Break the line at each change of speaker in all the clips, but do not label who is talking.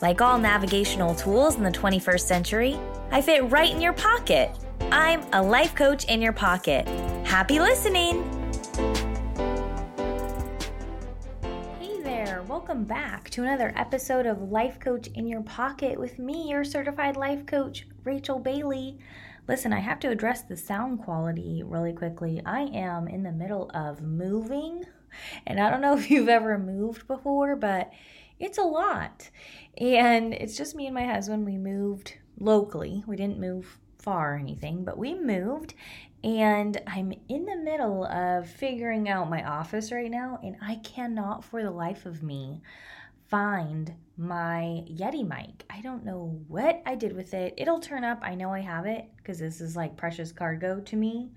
Like all navigational tools in the 21st century, I fit right in your pocket. I'm a life coach in your pocket. Happy listening! Hey there, welcome back to another episode of Life Coach in Your Pocket with me, your certified life coach, Rachel Bailey. Listen, I have to address the sound quality really quickly. I am in the middle of moving, and I don't know if you've ever moved before, but it's a lot. And it's just me and my husband. We moved locally, we didn't move far or anything, but we moved. And I'm in the middle of figuring out my office right now, and I cannot for the life of me find my Yeti mic. I don't know what I did with it. It'll turn up. I know I have it because this is like precious cargo to me.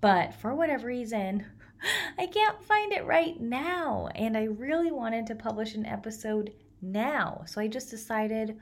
But for whatever reason, I can't find it right now. And I really wanted to publish an episode now. So I just decided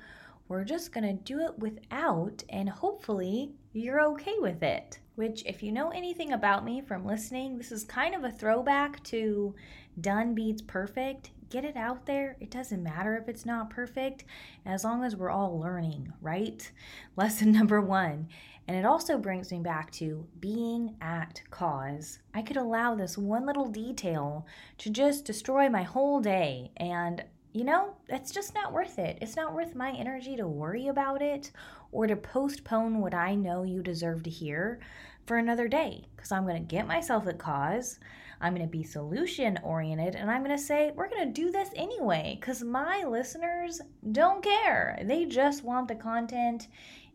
we're just to do it without, and hopefully you're okay with it. Which, if you know anything about me from listening, this is kind of a throwback to Done Beats Perfect. Get it out there. It doesn't matter if it's not perfect, as long as we're all learning, right? Lesson number one and it also brings me back to being at cause. I could allow this one little detail to just destroy my whole day. And, you know, that's just not worth it. It's not worth my energy to worry about it or to postpone what I know you deserve to hear for another day. Because I'm going to get myself at cause. I'm going to be solution oriented and I'm going to say, we're going to do this anyway because my listeners don't care. They just want the content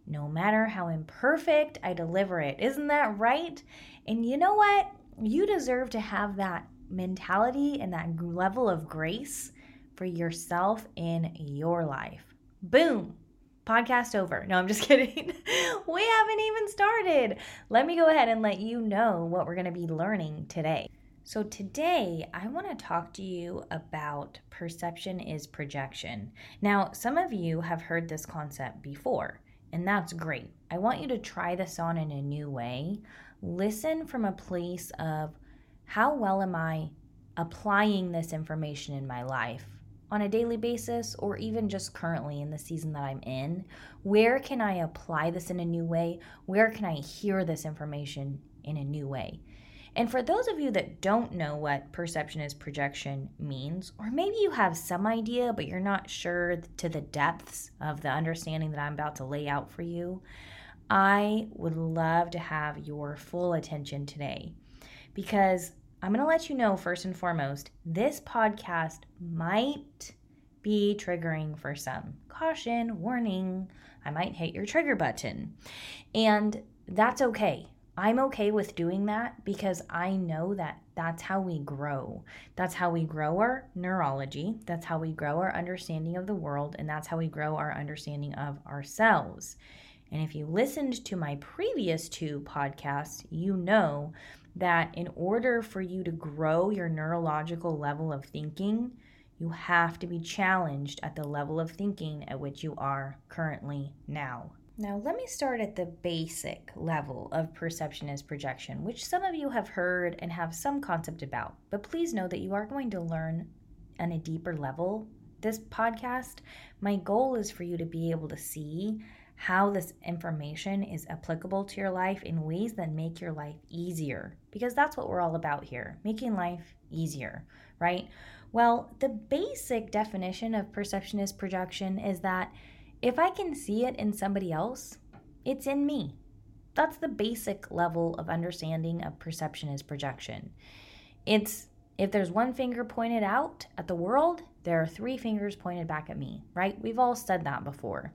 no matter how imperfect, I deliver it. Isn't that right? And you know what? You deserve to have that mentality and that level of grace for yourself in your life. Boom. Podcast over. No, I'm just kidding. we haven't even started. Let me go ahead and let you know what we're going to be learning today. So, today I want to talk to you about perception is projection. Now, some of you have heard this concept before and that's great. I want you to try this on in a new way. Listen from a place of how well am I applying this information in my life on a daily basis or even just currently in the season that I'm in? Where can I apply this in a new way? Where can I hear this information in a new way? And for those of you that don't know what perception is projection means, or maybe you have some idea, but you're not sure to the depths of the understanding that I'm about to lay out for you, I would love to have your full attention today because I'm going to let you know first and foremost this podcast might be triggering for some. Caution, warning, I might hit your trigger button. And that's okay. I'm okay with doing that because I know that that's how we grow. That's how we grow our neurology. That's how we grow our understanding of the world. And that's how we grow our understanding of ourselves. And if you listened to my previous two podcasts, you know that in order for you to grow your neurological level of thinking, you have to be challenged at the level of thinking at which you are currently now. Now, let me start at the basic level of perception as projection, which some of you have heard and have some concept about. But please know that you are going to learn on a deeper level. This podcast, my goal is for you to be able to see how this information is applicable to your life in ways that make your life easier, because that's what we're all about here making life easier, right? Well, the basic definition of perception as projection is that if I can see it in somebody else, it's in me. That's the basic level of understanding of perception as projection. It's if there's one finger pointed out at the world, there are three fingers pointed back at me, right? We've all said that before.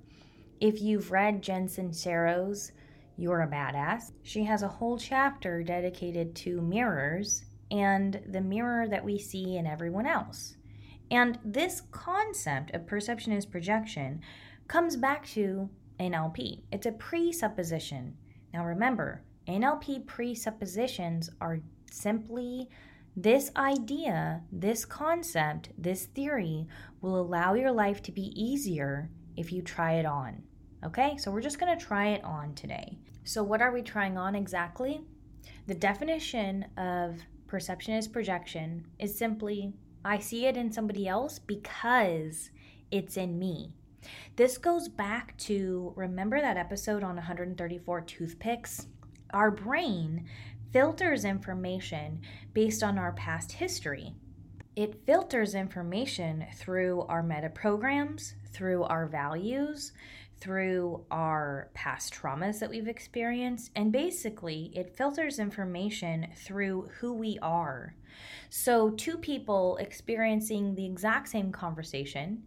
If you've read Jen Sincero's You're a Badass, she has a whole chapter dedicated to mirrors and the mirror that we see in everyone else. And this concept of perception is projection comes back to NLP. It's a presupposition. Now remember, NLP presuppositions are simply this idea, this concept, this theory will allow your life to be easier if you try it on. Okay, so we're just to try it on today. So, what are we trying on exactly? The definition of perception is projection is simply I see it in somebody else because it's in me. This goes back to remember that episode on 134 toothpicks? Our brain filters information based on our past history. It filters information through our meta programs, through our values, through our past traumas that we've experienced, and basically it filters information through who we are. So, two people experiencing the exact same conversation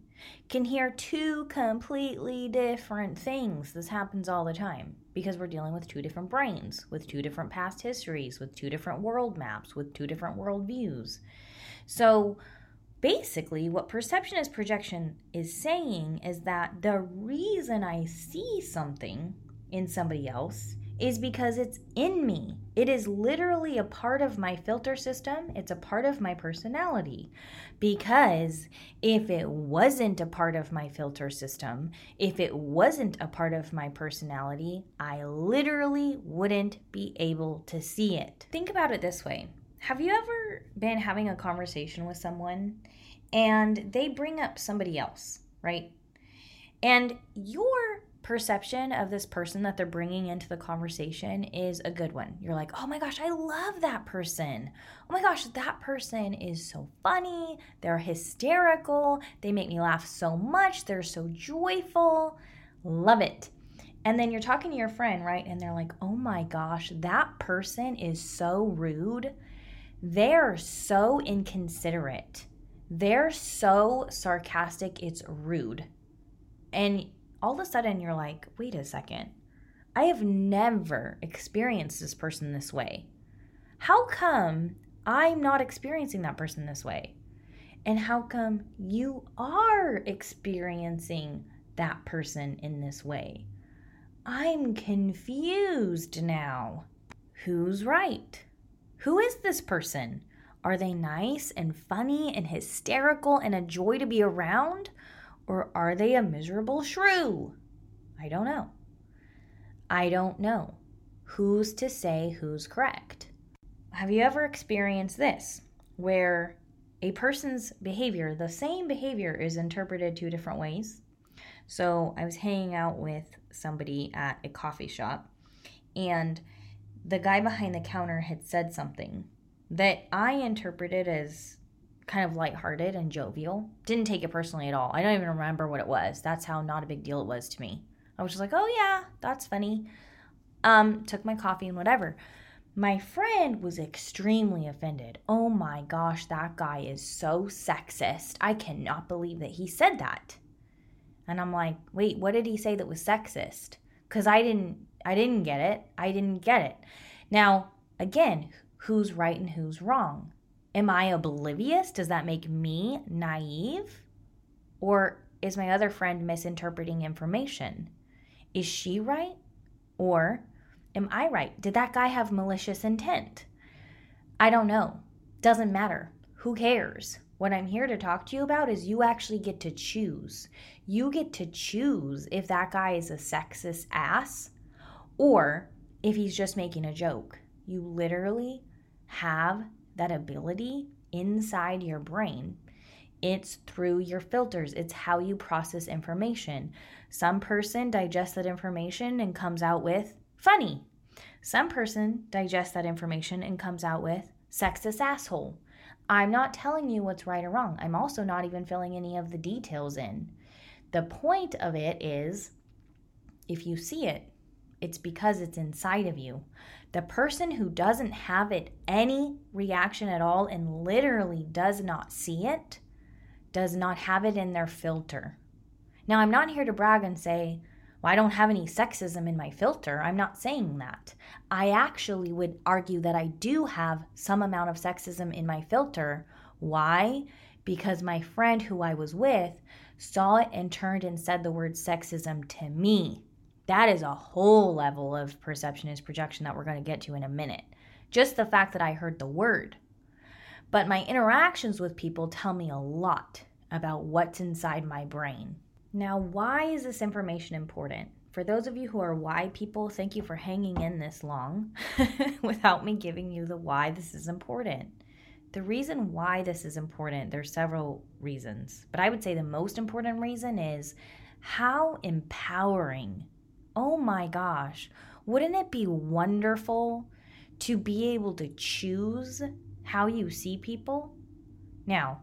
can hear two completely different things. This happens all the time because we're dealing with two different brains, with two different past histories, with two different world maps, with two different world views. So, basically, what perception is projection is saying is that the reason I see something in somebody else is because it's in me. It is literally a part of my filter system, it's a part of my personality. Because if it wasn't a part of my filter system, if it wasn't a part of my personality, I literally wouldn't be able to see it. Think about it this way Have you ever been having a conversation with someone and they bring up somebody else, right? And your perception of this person that they're bringing into the conversation is a good one. You're like, oh my gosh, I love that person. Oh my gosh, that person is so funny. They're hysterical. They make me laugh so much. They're so joyful. Love it. And then you're talking to your friend, right? And they're like, oh my gosh, that person is so rude. They're so inconsiderate. They're so sarcastic, it's rude. And all of a sudden you're like, wait a second. I have never experienced this person this way. How come I'm not experiencing that person this way? And how come you are experiencing that person in this way? I'm confused now. Who's right? Who is this person? Are they nice and funny and hysterical and a joy to be around? Or are they a miserable shrew? I don't know. I don't know. Who's to say who's correct? Have you ever experienced this where a person's behavior, the same behavior, is interpreted two different ways? So I was hanging out with somebody at a coffee shop, and the guy behind the counter had said something that I interpreted as kind of lighthearted and jovial. Didn't take it personally at all. I don't even remember what it was. That's how not a big deal it was to me. I was just like, oh yeah, that's funny. Um, took my coffee and whatever. My friend was extremely offended. Oh my gosh, that guy is so sexist. I cannot believe that he said that. And I'm like, wait, what did he say that was sexist? Cuz I didn't I didn't get it. I didn't get it. Now, again, who's right and who's wrong? Am I oblivious? Does that make me naive? Or is my other friend misinterpreting information? Is she right? Or am I right? Did that guy have malicious intent? I don't know. Doesn't matter. Who cares? What I'm here to talk to you about is you actually get to choose. You get to choose if that guy is a sexist ass or if he's just making a joke. You literally have that ability inside your brain. It's through your filters, it's how you process information. Some person digests that information and comes out with funny. Some person digests that information and comes out with sexist asshole. I'm not telling you what's right or wrong. I'm also not even filling any of the details in. The point of it is if you see it, it's because it's inside of you. The person who doesn't have it any reaction at all and literally does not see it does not have it in their filter. Now, I'm not here to brag and say, well, I don't have any sexism in my filter. I'm not saying that. I actually would argue that I do have some amount of sexism in my filter. Why? because my friend who I was with saw it and turned and said the word sexism to me. That is a whole level of perception is projection that we're going to get to in a minute. Just the fact that I heard the word. But my interactions with people tell me a lot about what's inside my brain. Now, why is this information important? For those of you who are why people, thank you for hanging in this long without me giving you the why this is important. The reason why this is important, there's several reasons, but I would say the most important reason is how empowering. Oh my gosh, wouldn't it be wonderful to be able to choose how you see people? Now,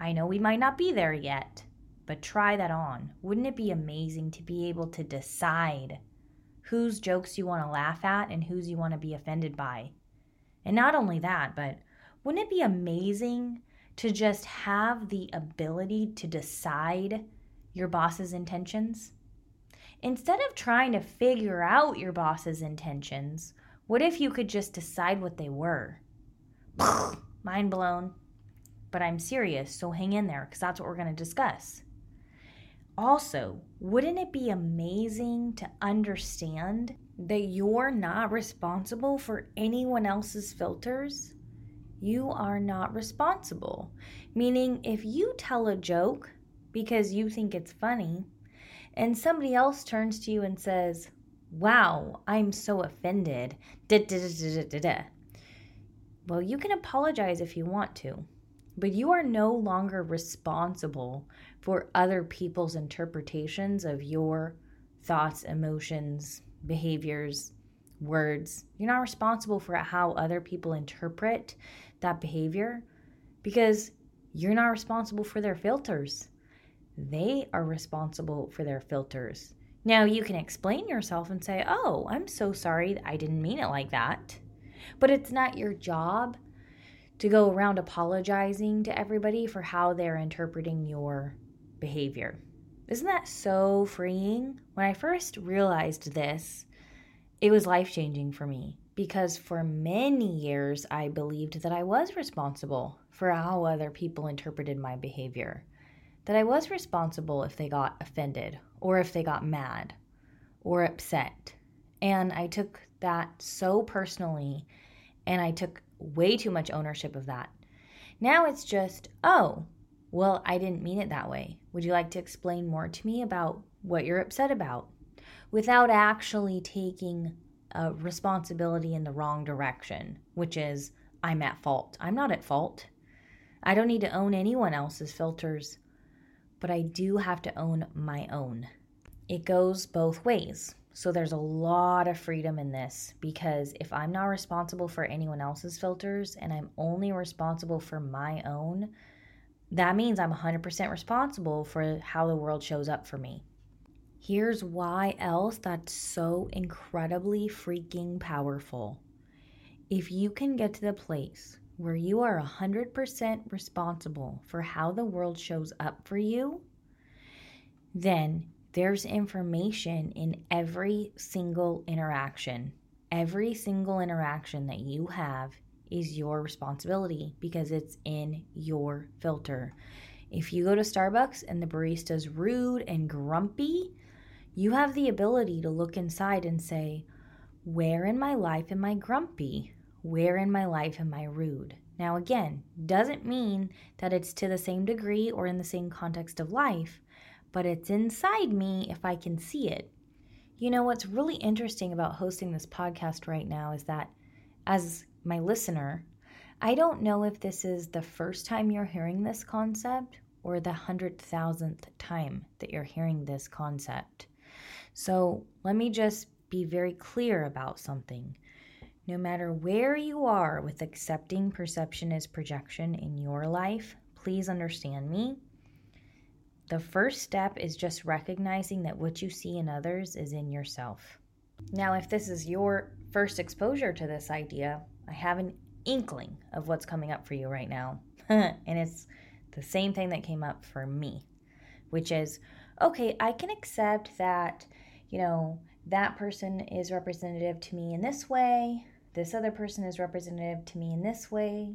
I know we might not be there yet, but try that on. Wouldn't it be amazing to be able to decide whose jokes you want to laugh at and whose you want to be offended by? And not only that, but wouldn't it be amazing to just have the ability to decide your boss's intentions? Instead of trying to figure out your boss's intentions, what if you could just decide what they were? Mind blown. But I'm serious, so hang in there because that's what we're going to discuss. Also, wouldn't it be amazing to understand that you're not responsible for anyone else's filters? You are not responsible. Meaning, if you tell a joke because you think it's funny, and somebody else turns to you and says, Wow, I'm so offended. Da, da, da, well, you can apologize if you want to, but you are no longer responsible for other people's interpretations of your thoughts, emotions, behaviors, words. You're not responsible for how other people interpret that behavior because you're not responsible for their filters. They are responsible for their filters. Now, you can explain yourself and say, Oh, I'm so sorry. I didn't mean it like that. But it's not your job to go around apologizing to everybody for how they're interpreting your behavior. Isn't that so freeing? When I first realized this, it was life changing for me because for many years I believed that I was responsible for how other people interpreted my behavior. That I was responsible if they got offended or if they got mad or upset. And I took that so personally and I took way too much ownership of that. Now it's just, oh, well, I didn't mean it that way. Would you like to explain more to me about what you're upset about? Without actually taking a responsibility in the wrong direction, which is, I'm at fault. I'm not at fault. I don't need to own anyone else's filters, but I do have to own my own. It goes both ways. So there's a lot of freedom in this because if I'm not responsible for anyone else's filters and I'm only responsible for my own, that means I'm 100% responsible for how the world shows up for me. Here's why else that's so incredibly freaking powerful. If you can get to the place where you are 100% responsible for how the world shows up for you, then there's information in every single interaction. Every single interaction that you have is your responsibility because it's in your filter. If you go to Starbucks and the barista's rude and grumpy, you have the ability to look inside and say, Where in my life am I grumpy? Where in my life am I rude? Now, again, doesn't mean that it's to the same degree or in the same context of life, but it's inside me if I can see it. You know, what's really interesting about hosting this podcast right now is that as my listener, I don't know if this is the first time you're hearing this concept or the hundred thousandth time that you're hearing this concept. So let me just be very clear about something. No matter where you are with accepting perception as projection in your life, please understand me the first step is just recognizing that what you see in others is in yourself. Now, if this is your first exposure to this idea, I have an inkling of what's coming up for you right now. and it's the same thing that came up for me, which is okay, I can accept that, you know, that person is representative to me in this way, this other person is representative to me in this way,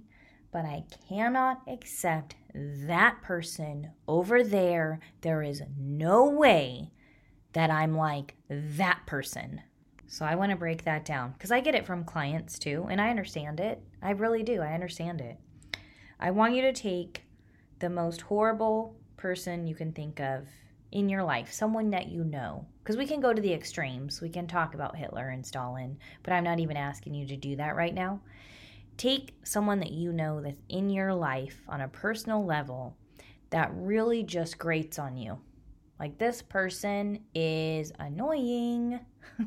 but I cannot accept that person over there. There is no way that I'm like that person. So I want to break that down because I get it from clients too, and I understand it. I really do. I understand it. I want you to take the most horrible person you can think of in your life, someone that you know. Because we can go to the extremes. We can talk about Hitler and Stalin, but I'm not even asking you to do that right now. Take someone that you know that's in your life on a personal level that really just grates on you. Like, this person is annoying.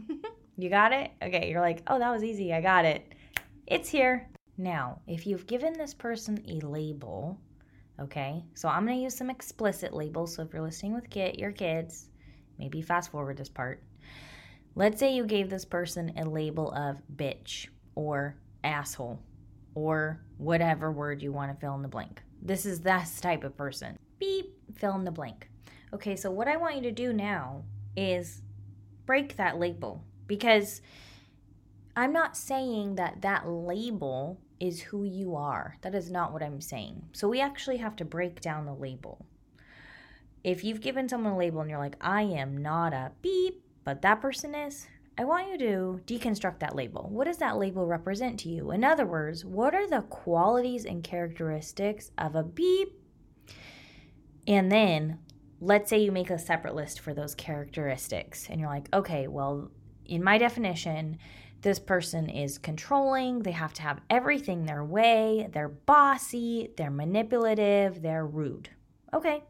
you got it? Okay, you're like, oh, that was easy. I got it. It's here. Now, if you've given this person a label, okay, so I'm going to use some explicit labels. So if you're listening with kid, your kids, maybe fast forward this part. Let's say you gave this person a label of bitch or asshole or whatever word you want to fill in the blank. This is this type of person. Beep, fill in the blank. Okay, so what I want you to do now is break that label because I'm not saying that that label is who you are. That is not what I'm saying. So we actually have to break down the label. If you've given someone a label and you're like, I am not a beep, but that person is, I want you to deconstruct that label. What does that label represent to you? In other words, what are the qualities and characteristics of a beep? And then let's say you make a separate list for those characteristics and you're like, okay, well, in my definition, this person is controlling, they have to have everything their way, they're bossy, they're manipulative, they're rude. Okay,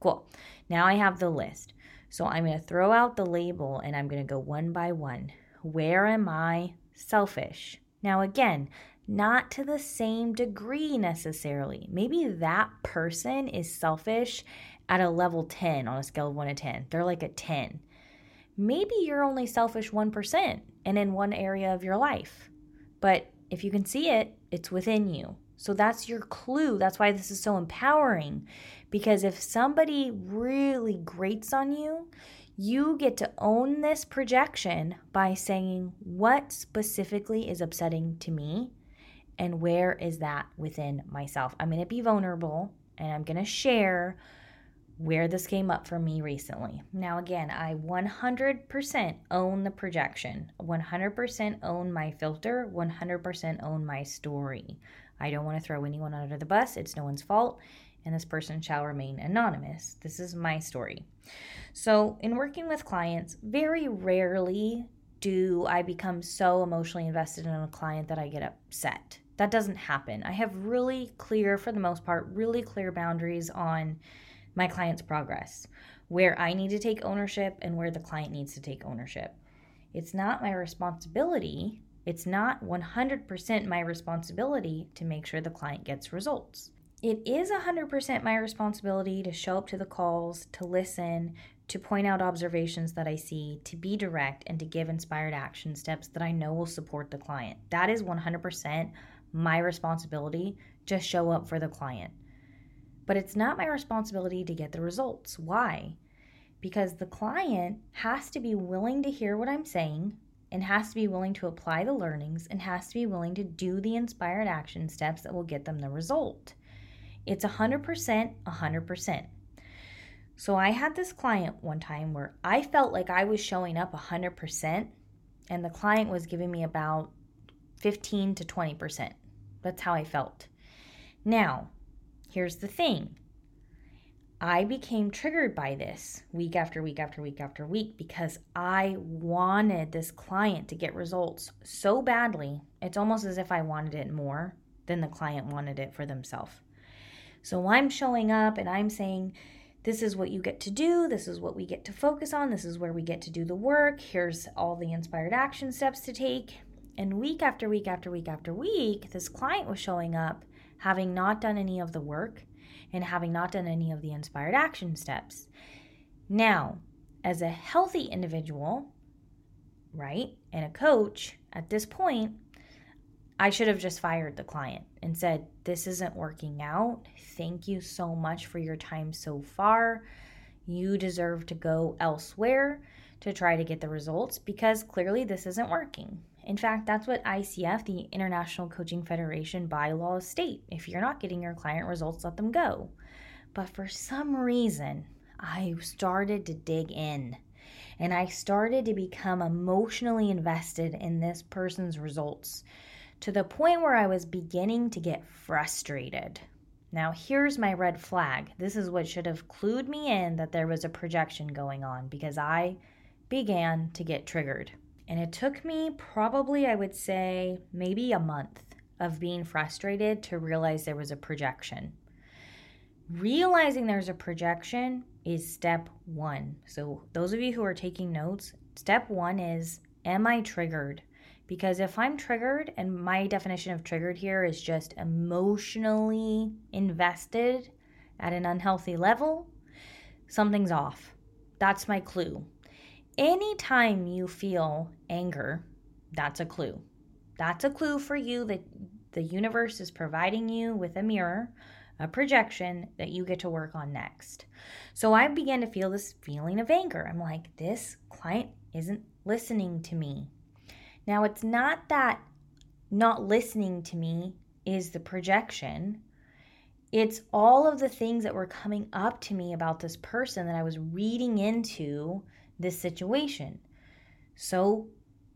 cool. Now I have the list. So I'm going to throw out the label and I'm going to go one by one. Where am I selfish? Now, again, not to the same degree necessarily. Maybe that person is selfish at a level 10 on a scale of 1 to 10. They're like a 10. Maybe you're only selfish 1% and in one area of your life. But if you can see it, it's within you. So that's your clue. That's why this is so empowering. Because if somebody really grates on you, you get to own this projection by saying, What specifically is upsetting to me? And where is that within myself? I'm going to be vulnerable and I'm going to share where this came up for me recently. Now, again, I 100% own the projection, 100% own my filter, 100% own my story. I don't want to throw anyone under the bus. It's no one's fault, and this person shall remain anonymous. This is my story. So, in working with clients, very rarely do I become so emotionally invested in a client that I get upset. That doesn't happen. I have really clear, for the most part, really clear boundaries on my client's progress, where I need to take ownership and where the client needs to take ownership. It's not my responsibility, it's not 100% my responsibility to make sure the client gets results. It is 100% my responsibility to show up to the calls, to listen, to point out observations that I see, to be direct, and to give inspired action steps that I know will support the client. That is 100% my responsibility. Just show up for the client. But it's not my responsibility to get the results. Why? Because the client has to be willing to hear what I'm saying and has to be willing to apply the learnings and has to be willing to do the inspired action steps that will get them the result. It's 100%, 100%. So I had this client one time where I felt like I was showing up 100% and the client was giving me about 15 to 20%. That's how I felt. Now, Here's the thing I became triggered by this week after week after week after week because I wanted this client to get results so badly. It's almost as if I wanted it more than the client wanted it for themselves. So I'm showing up and I'm saying, this is what you get to do. This is what we get to focus on. This is where we get to do the work. Here's all the inspired action steps to take. And week after week after week after week, this client was showing up having not done any of the work and having not done any of the inspired action steps. Now, as a healthy individual, right, and a coach, at this point, I should have just fired the client and said, This isn't working out. Thank you so much for your time so far. You deserve to go elsewhere to try to get the results because clearly this isn't working. In fact, that's what ICF, the International Coaching Federation bylaws state. If you're not getting your client results, let them go. But for some reason, I started to dig in and I started to become emotionally invested in this person's results to the point where I was beginning to get frustrated. Now, here's my red flag. This is what should have clued me in that there was a projection going on because I began to get triggered. And it took me probably, I would say, maybe a month of being frustrated to realize there was a projection. Realizing there's a projection is step one. So, those of you who are taking notes, step one is Am I triggered? Because if I'm triggered, and my definition of triggered here is just emotionally invested at an unhealthy level, something's off. That's my clue. Anytime you feel anger, that's a clue. That's a clue for you that the universe is providing you with a mirror, a projection that you get to work on next. So I began to feel this feeling of anger. I'm like, this client isn't listening to me. Now, it's not that not listening to me is the projection. It's all of the things that were coming up to me about this person that I was reading into this situation. So,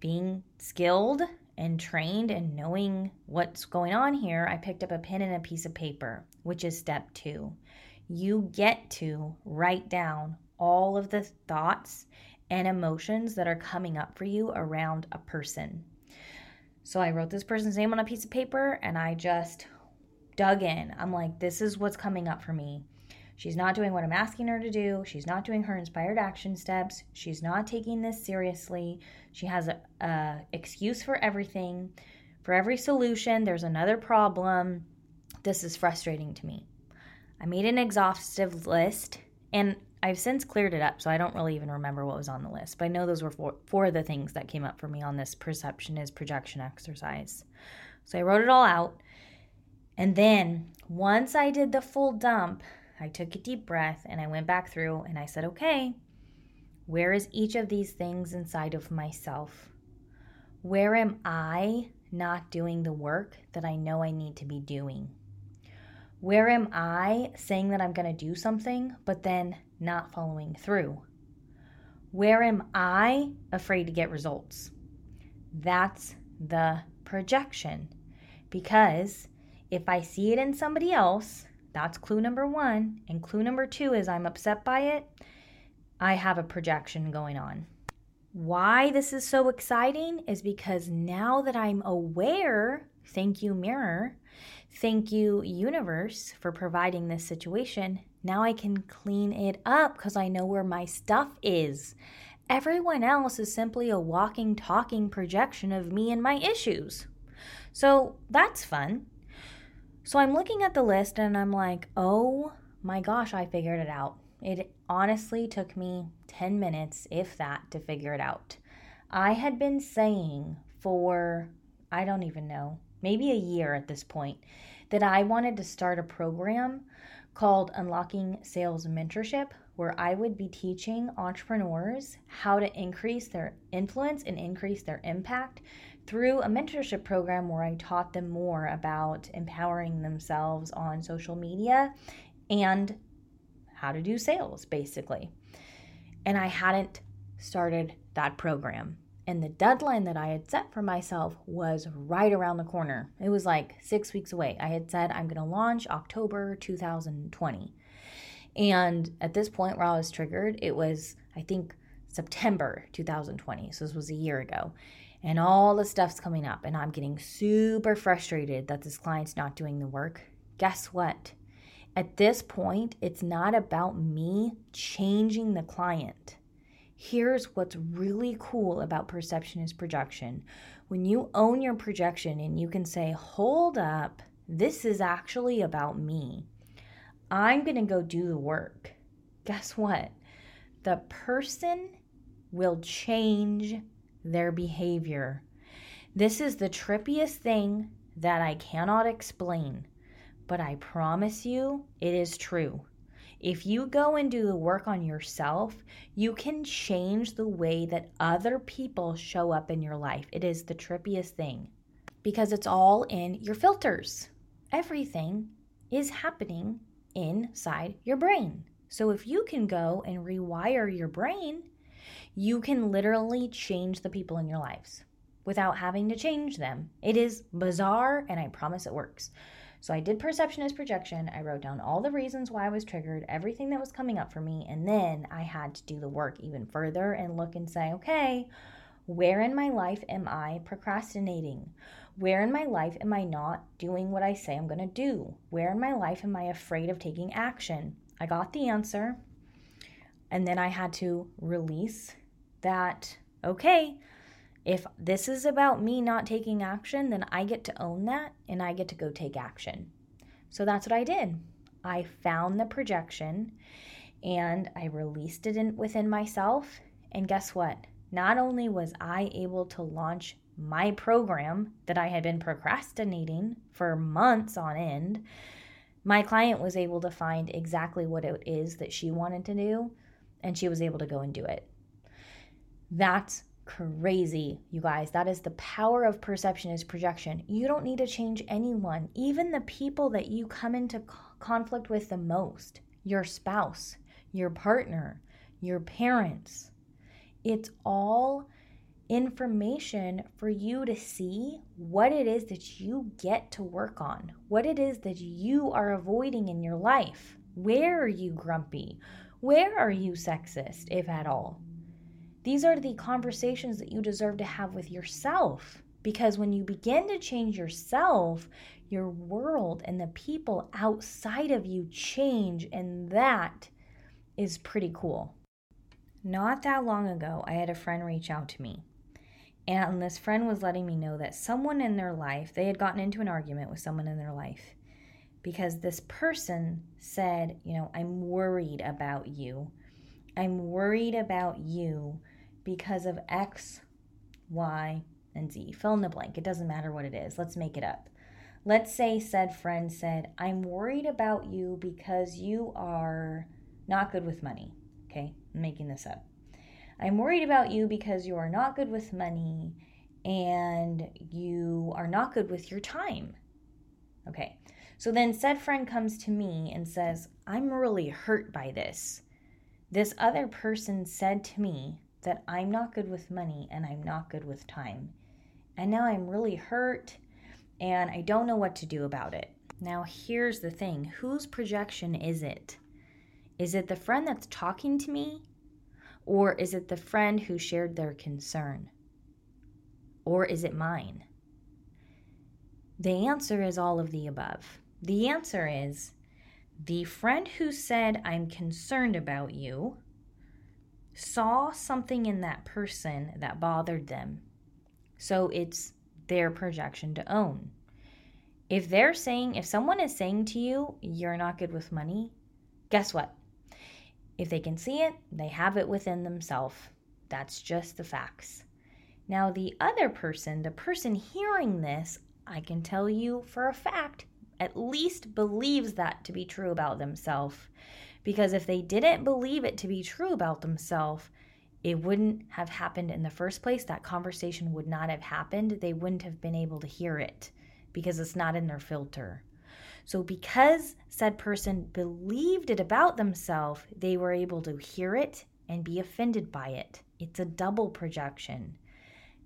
being skilled and trained and knowing what's going on here, I picked up a pen and a piece of paper, which is step two. You get to write down all of the thoughts and emotions that are coming up for you around a person. So I wrote this person's name on a piece of paper and I just dug in. I'm like, this is what's coming up for me. She's not doing what I'm asking her to do. She's not doing her inspired action steps. She's not taking this seriously. She has a, a excuse for everything. For every solution, there's another problem. This is frustrating to me. I made an exhaustive list and I've since cleared it up, so I don't really even remember what was on the list. But I know those were four, four of the things that came up for me on this perception is projection exercise. So I wrote it all out. And then once I did the full dump, I took a deep breath and I went back through and I said, okay, where is each of these things inside of myself? Where am I not doing the work that I know I need to be doing? Where am I saying that I'm going to do something, but then not following through? Where am I afraid to get results? That's the projection. Because if I see it in somebody else, that's clue number one. And clue number two is I'm upset by it. I have a projection going on. Why this is so exciting is because now that I'm aware, thank you, mirror, Thank you, universe, for providing this situation. Now I can clean it up because I know where my stuff is. Everyone else is simply a walking, talking projection of me and my issues. So that's fun. So I'm looking at the list and I'm like, oh my gosh, I figured it out. It honestly took me 10 minutes, if that, to figure it out. I had been saying for, I don't even know, maybe a year at this point, that I wanted to start a program called Unlocking Sales Mentorship, where I would be teaching entrepreneurs how to increase their influence and increase their impact through a mentorship program where I taught them more about empowering themselves on social media and how to do sales, basically. And I hadn't started that program. And the deadline that I had set for myself was right around the corner. It was like six weeks away. I had said I'm going to launch October 2020. And at this point where I was triggered, it was, I think, September 2020. So this was a year ago. And all the stuff's coming up, and I'm getting super frustrated that this client's not doing the work. Guess what? At this point, it's not about me changing the client Here's what's really cool about perception is projection. When you own your projection and you can say, hold up, this is actually about me. I'm going to go do the work. Guess what? The person will change their behavior. This is the trippiest thing that I cannot explain, but I promise you it is true. If you go and do the work on yourself, you can change the way that other people show up in your life. It is the trippiest thing because it's all in your filters. Everything is happening inside your brain. So if you can go and rewire your brain, you can literally change the people in your lives without having to change them. It is bizarre, and I promise it works. So I did perception as projection. I wrote down all the reasons why I was triggered, everything that was coming up for me, and then I had to do the work even further and look and say, okay, where in my life am I procrastinating? Where in my life am I not doing what I say I'm going to do? Where in my life am I afraid of taking action? I got the answer. And then I had to release that, okay, if this is about me not taking action, then I get to own that and I get to go take action. So that's what I did. I found the projection and I released it in, within myself. And guess what? Not only was I able to launch my program that I had been procrastinating for months on end, my client was able to find exactly what it is that she wanted to do and she was able to go and do it. That's crazy, you guys. That is the power of perception is projection. You don't need to change anyone, even the people that you come into conflict with the most your spouse, your partner, your parents. It's all information for you to see what it is that you get to work on, what it is that you are avoiding in your life. Where are you grumpy? Where are you sexist, if at all? These are the conversations that you deserve to have with yourself. Because when you begin to change yourself, your world and the people outside of you change, and that is pretty cool. Not that long ago, I had a friend reach out to me. And this friend was letting me know that someone in their life, they had gotten into an argument with someone in their life because this person said, You know, I'm worried about you. I'm worried about you because of X, Y, and Z. Fill in the blank. It doesn't matter what it is. Let's make it up. Let's say said friend said, I'm worried about you because you are not good with money. Okay, I'm making this up. I'm worried about you because you are not good with money and you are not good with your time. Okay, so then said friend comes to me and says, I'm really hurt by this. This other person said to me that I'm not good with money and I'm not good with time. And now I'm really hurt and I don't know what to do about it. Now, here's the thing whose projection is it? Is it the friend that's talking to me? Or is it the friend who shared their concern? Or is it mine? The answer is all of the above. The answer is the friend who said, I'm concerned about you, saw something in that person that bothered them. So it's their projection to own. If they're saying, if someone is saying to you, you're not good with money, guess what? If they can see it, they have it within themselves. That's just the facts. Now, the other person, the person hearing this, I can tell you for a fact, at least believes that to be true about themselves because if they didn't believe it to be true about themselves, it wouldn't have happened in the first place. That conversation would not have happened. They wouldn't have been able to hear it because it's not in their filter. So, because said person believed it about themselves, they were able to hear it and be offended by it. It's a double projection.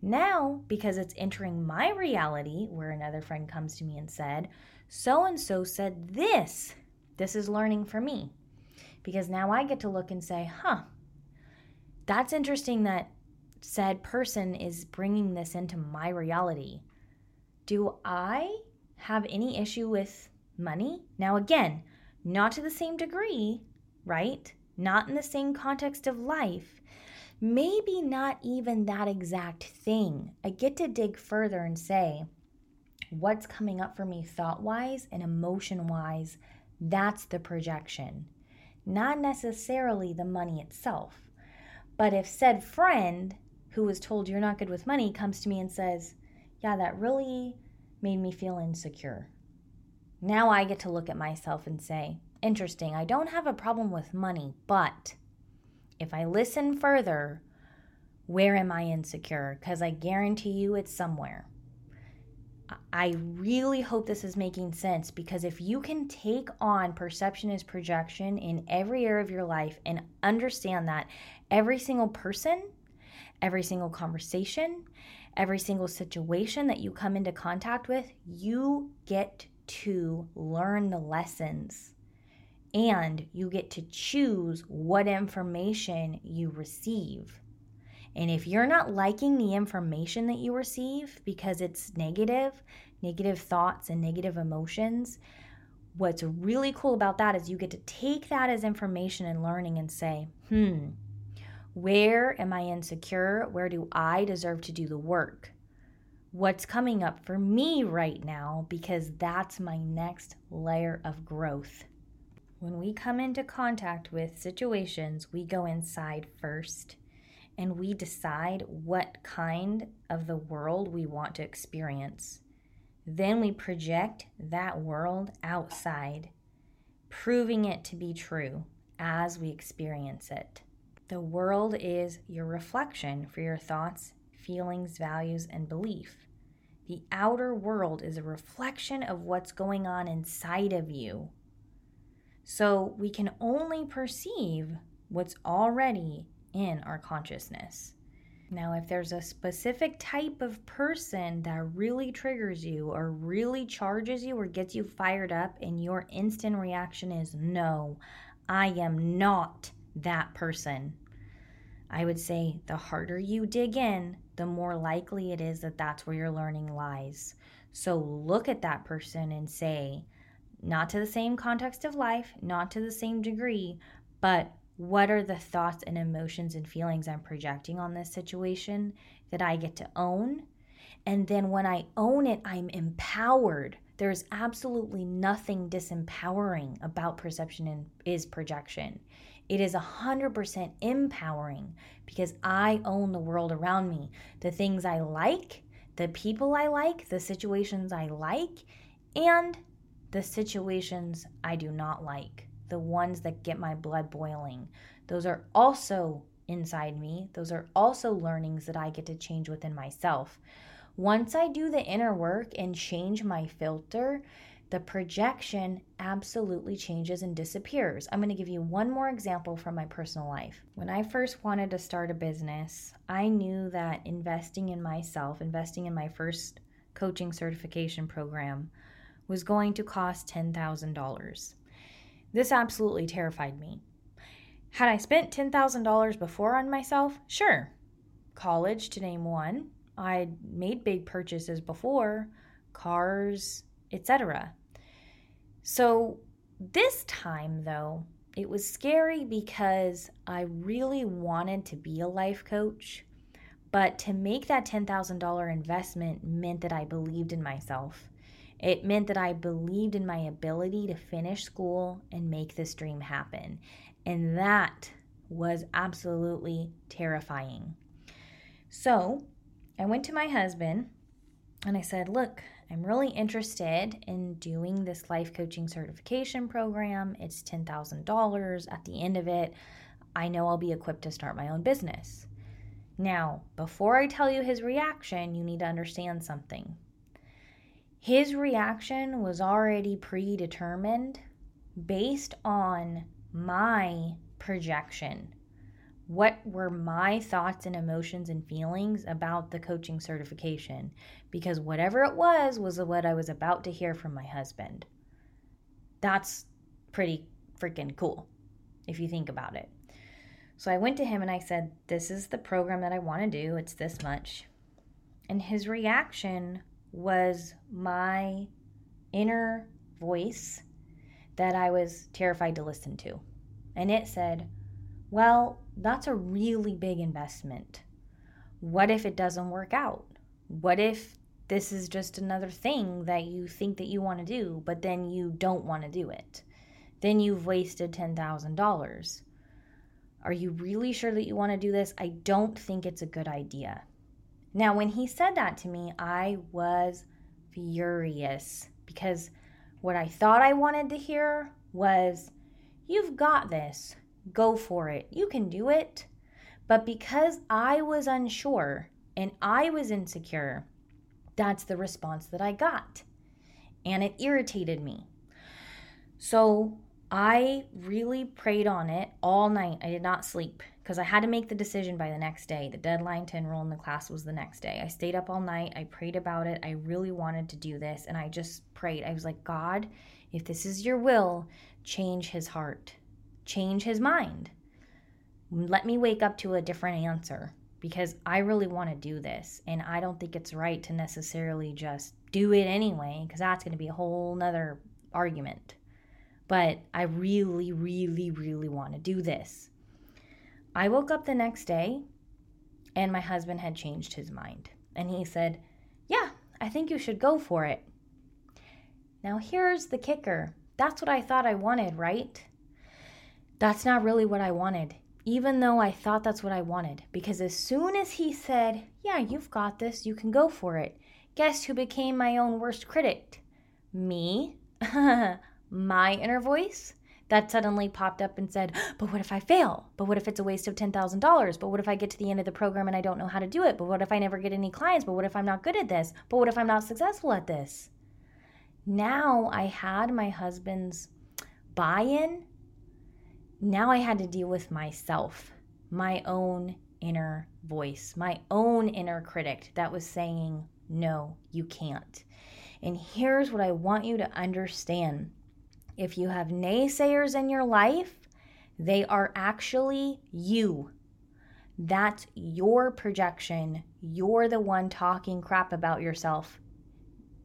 Now, because it's entering my reality, where another friend comes to me and said, So and so said this. This is learning for me because now I get to look and say, huh, that's interesting that said person is bringing this into my reality. Do I have any issue with money? Now, again, not to the same degree, right? Not in the same context of life. Maybe not even that exact thing. I get to dig further and say, what's coming up for me thought wise and emotion wise? That's the projection not necessarily the money itself. But if said friend who was told you're not good with money comes to me and says, Yeah, that really made me feel insecure. Now I get to look at myself and say, interesting. I don't have a problem with money, but if I listen further, where am I insecure? Because I guarantee you it's somewhere. I really hope this is making sense because if you can take on perception is projection in every area of your life and understand that every single person, every single conversation, every single situation that you come into contact with, you get to learn the lessons and you get to choose what information you receive. And if you're not liking the information that you receive because it's negative, negative thoughts and negative emotions, what's really cool about that is you get to take that as information and learning and say, hmm, where am I insecure? Where do I deserve to do the work? What's coming up for me right now? Because that's my next layer of growth. When we come into contact with situations, we go inside first and we decide what kind of the world we want to experience. Then we project that world outside, proving it to be true as we experience it. The world is your reflection for your thoughts, feelings, values, and belief. The outer world is a reflection of what's going on inside of you. So we can only perceive what's already in our consciousness. Now, if there's a specific type of person that really triggers you or really charges you or gets you fired up, and your instant reaction is, no, I am not that person, I would say the harder you dig in, the more likely it is that that's where your learning lies. So look at that person and say, not to the same context of life, not to the same degree, but what are the thoughts and emotions and feelings I'm projecting on this situation that I get to own? And then when I own it, I'm empowered. There's absolutely nothing disempowering about perception and is projection. It is 100% empowering because I own the world around me. The things I like, the people I like, the situations I like, and the situations I do not like, the ones that get my blood boiling. Those are also inside me. Those are also learnings that I get to change within myself. Once I do the inner work and change my filter, the projection absolutely changes and disappears. I'm going to give you one more example from my personal life. When I first wanted to start a business, I knew that investing in myself, investing in my first coaching certification program, was going to cost $10,000. This absolutely terrified me. Had I spent $10,000 before on myself? Sure. College, to name one. I'd made big purchases before, cars, etc. So this time, though, it was scary because I really wanted to be a life coach. But to make that $10,000 investment meant that I believed in myself. It meant that I believed in my ability to finish school and make this dream happen. And that was absolutely terrifying. So I went to my husband and I said, Look, I'm really interested in doing this life coaching certification program. It's $10,000. At the end of it, I know I'll be equipped to start my own business. Now, before I tell you his reaction, you need to understand something. His reaction was already predetermined based on my projection. What were my thoughts and emotions and feelings about the coaching certification? Because whatever it was, was what I was about to hear from my husband. That's pretty freaking cool if you think about it. So I went to him and I said, This is the program that I want to do. It's this much. And his reaction was my inner voice that I was terrified to listen to. And it said, Well, that's a really big investment. What if it doesn't work out? What if this is just another thing that you think that you want to do, but then you don't want to do it? Then you've wasted $10,000. Are you really sure that you want to do this? I don't think it's a good idea. Now, when he said that to me, I was furious because what I thought I wanted to hear was, You've got this. Go for it. You can do it. But because I was unsure and I was insecure, that's the response that I got. And it irritated me. So I really prayed on it all night. I did not sleep because I had to make the decision by the next day. The deadline to enroll in the class was the next day. I stayed up all night. I prayed about it. I really wanted to do this. And I just prayed. I was like, God, if this is your will, change his heart, change his mind. Let me wake up to a different answer because I really want to do this. And I don't think it's right to necessarily just do it anyway because that's going to be a whole nother argument but I really, really, really want to do this. I woke up the next day and my husband had changed his mind. And he said, Yeah, I think you should go for it. Now, here's the kicker that's what I thought I wanted, right? That's not really what I wanted, even though I thought that's what I wanted. Because as soon as he said, Yeah, you've got this, you can go for it, guess who became my own worst critic? Me. my inner voice that suddenly popped up and said, But what if I fail? But what if it's a waste of $10,000? But what if I get to the end of the program and I don't know how to do it? But what if I never get any clients? But what if I'm not good at this? But what if I'm not successful at this? Now I had my husband's buy in. Now I had to deal with myself, my own inner voice, my own inner critic that was saying, No, you can't. And here's what I want you to understand if you have naysayers in your life, they are actually you. That's your projection. You're the one talking crap about yourself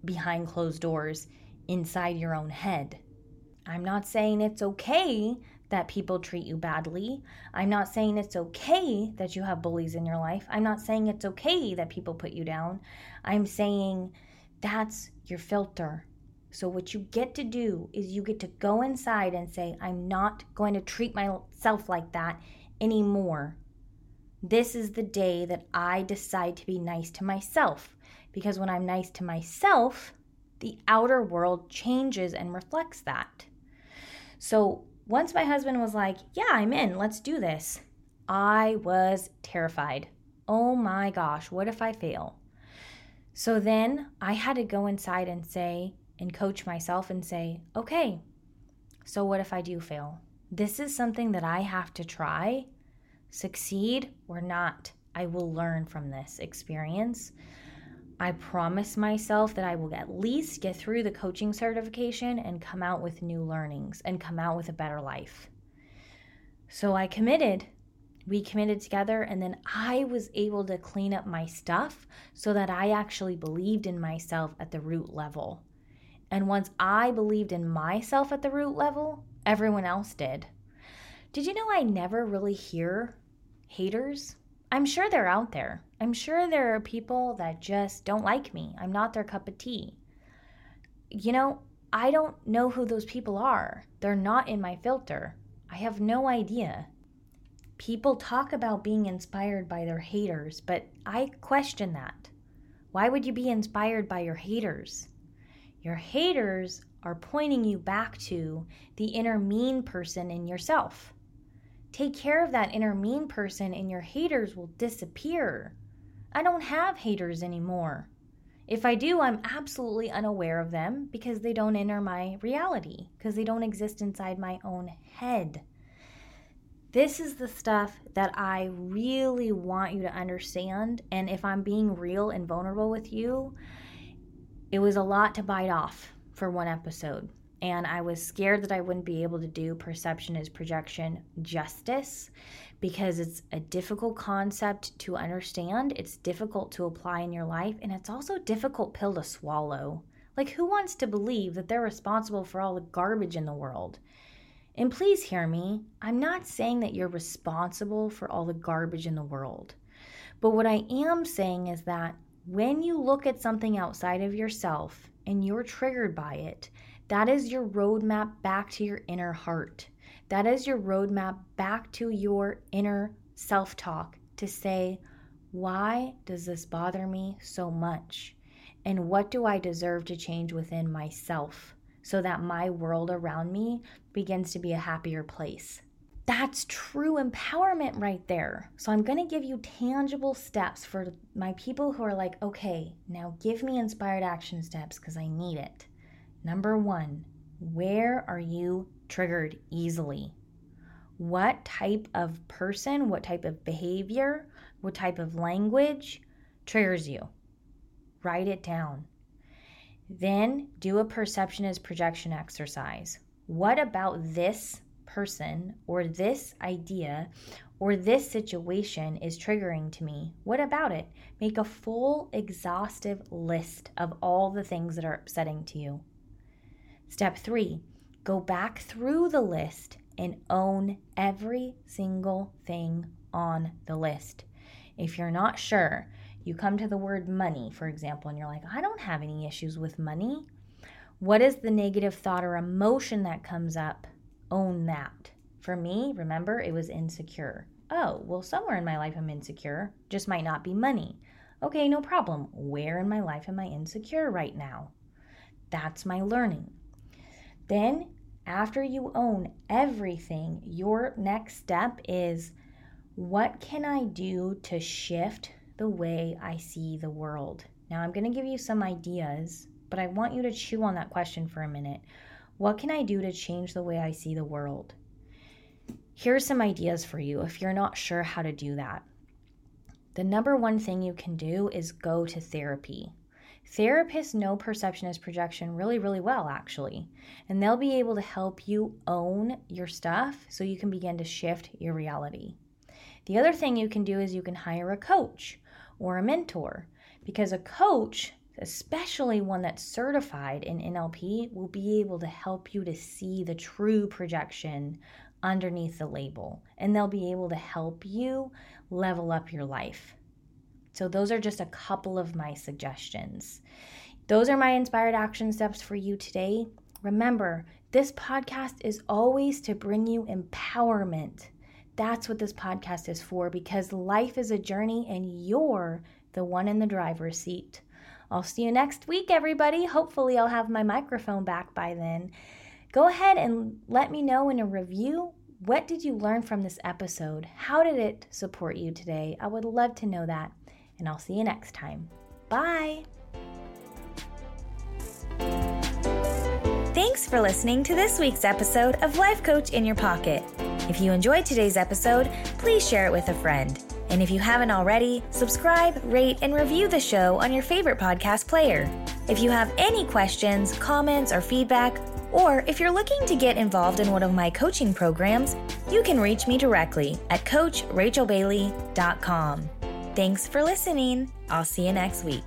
behind closed doors inside your own head. I'm not saying it's okay that people treat you badly. I'm not saying it's okay that you have bullies in your life. I'm not saying it's okay that people put you down. I'm saying that's your filter. So, what you get to do is you get to go inside and say, I'm not going to treat myself like that anymore. This is the day that I decide to be nice to myself. Because when I'm nice to myself, the outer world changes and reflects that. So, once my husband was like, Yeah, I'm in, let's do this, I was terrified. Oh my gosh, what if I fail? So then I had to go inside and say, and coach myself and say, okay, so what if I do fail? This is something that I have to try. Succeed or not, I will learn from this experience. I promise myself that I will at least get through the coaching certification and come out with new learnings and come out with a better life. So I committed. We committed together, and then I was able to clean up my stuff so that I actually believed in myself at the root level. And once I believed in myself at the root level, everyone else did. Did you know I never really hear haters? I'm sure they're out there. I'm sure there are people that just don't like me. I'm not their cup of tea. You know, I don't know who those people are. They're not in my filter. I have no idea. People talk about being inspired by their haters, but I question that. Why would you be inspired by your haters? Your haters are pointing you back to the inner mean person in yourself. Take care of that inner mean person, and your haters will disappear. I don't have haters anymore. If I do, I'm absolutely unaware of them because they don't enter my reality, because they don't exist inside my own head. This is the stuff that I really want you to understand. And if I'm being real and vulnerable with you, it was a lot to bite off for one episode. And I was scared that I wouldn't be able to do perception is projection justice because it's a difficult concept to understand. It's difficult to apply in your life, and it's also a difficult pill to swallow. Like, who wants to believe that they're responsible for all the garbage in the world? And please hear me, I'm not saying that you're responsible for all the garbage in the world. But what I am saying is that when you look at something outside of yourself and you're triggered by it, that is your roadmap back to your inner heart. That is your roadmap back to your inner self talk to say, why does this bother me so much? And what do I deserve to change within myself so that my world around me begins to be a happier place. That's true empowerment right there. So, I'm going to give you tangible steps for my people who are like, okay, now give me inspired action steps because I need it. Number one, where are you triggered easily? What type of person, what type of behavior, what type of language triggers you? Write it down. Then do a perception as projection exercise. What about this person or this idea or this situation is triggering to me? What about it? Make a full, exhaustive list of all the things that are upsetting to you. Step three, go back through the list and own every single thing on the list. If you're not sure, you come to the word money, for example, and you're like, I don't have any issues with money. What is the negative thought or emotion that comes up? Own that. For me, remember, it was insecure. Oh, well, somewhere in my life I'm insecure, just might not be money. Okay, no problem. Where in my life am I insecure right now? That's my learning. Then, after you own everything, your next step is what can I do to shift the way I see the world? Now, I'm going to give you some ideas, but I want you to chew on that question for a minute. What can I do to change the way I see the world? Here are some ideas for you if you're not sure how to do that. The number one thing you can do is go to therapy. Therapists know perception as projection really, really well, actually. And they'll be able to help you own your stuff so you can begin to shift your reality. The other thing you can do is you can hire a coach or a mentor because a coach, especially one that's certified in NLP, will be able to help you to see the true projection underneath the label and they'll be able to help you level up your life. So, those are just a couple of my suggestions. Those are my inspired action steps for you today. Remember, this podcast is always to bring you empowerment. That's what this podcast is for because life is a journey and you're the one in the driver's seat. I'll see you next week, everybody. Hopefully, I'll have my microphone back by then. Go ahead and let me know in a review what did you learn from this episode? How did it support you today? I would love to know that and I'll see you next time. Bye. Thanks for listening to this week's episode of Life Coach in Your Pocket. If you enjoyed today's episode, please share it with a friend. And if you haven't already, subscribe, rate, and review the show on your favorite podcast player. If you have any questions, comments, or feedback, or if you're looking to get involved in one of my coaching programs, you can reach me directly at CoachRachelBailey.com. Thanks for listening. I'll see you next week.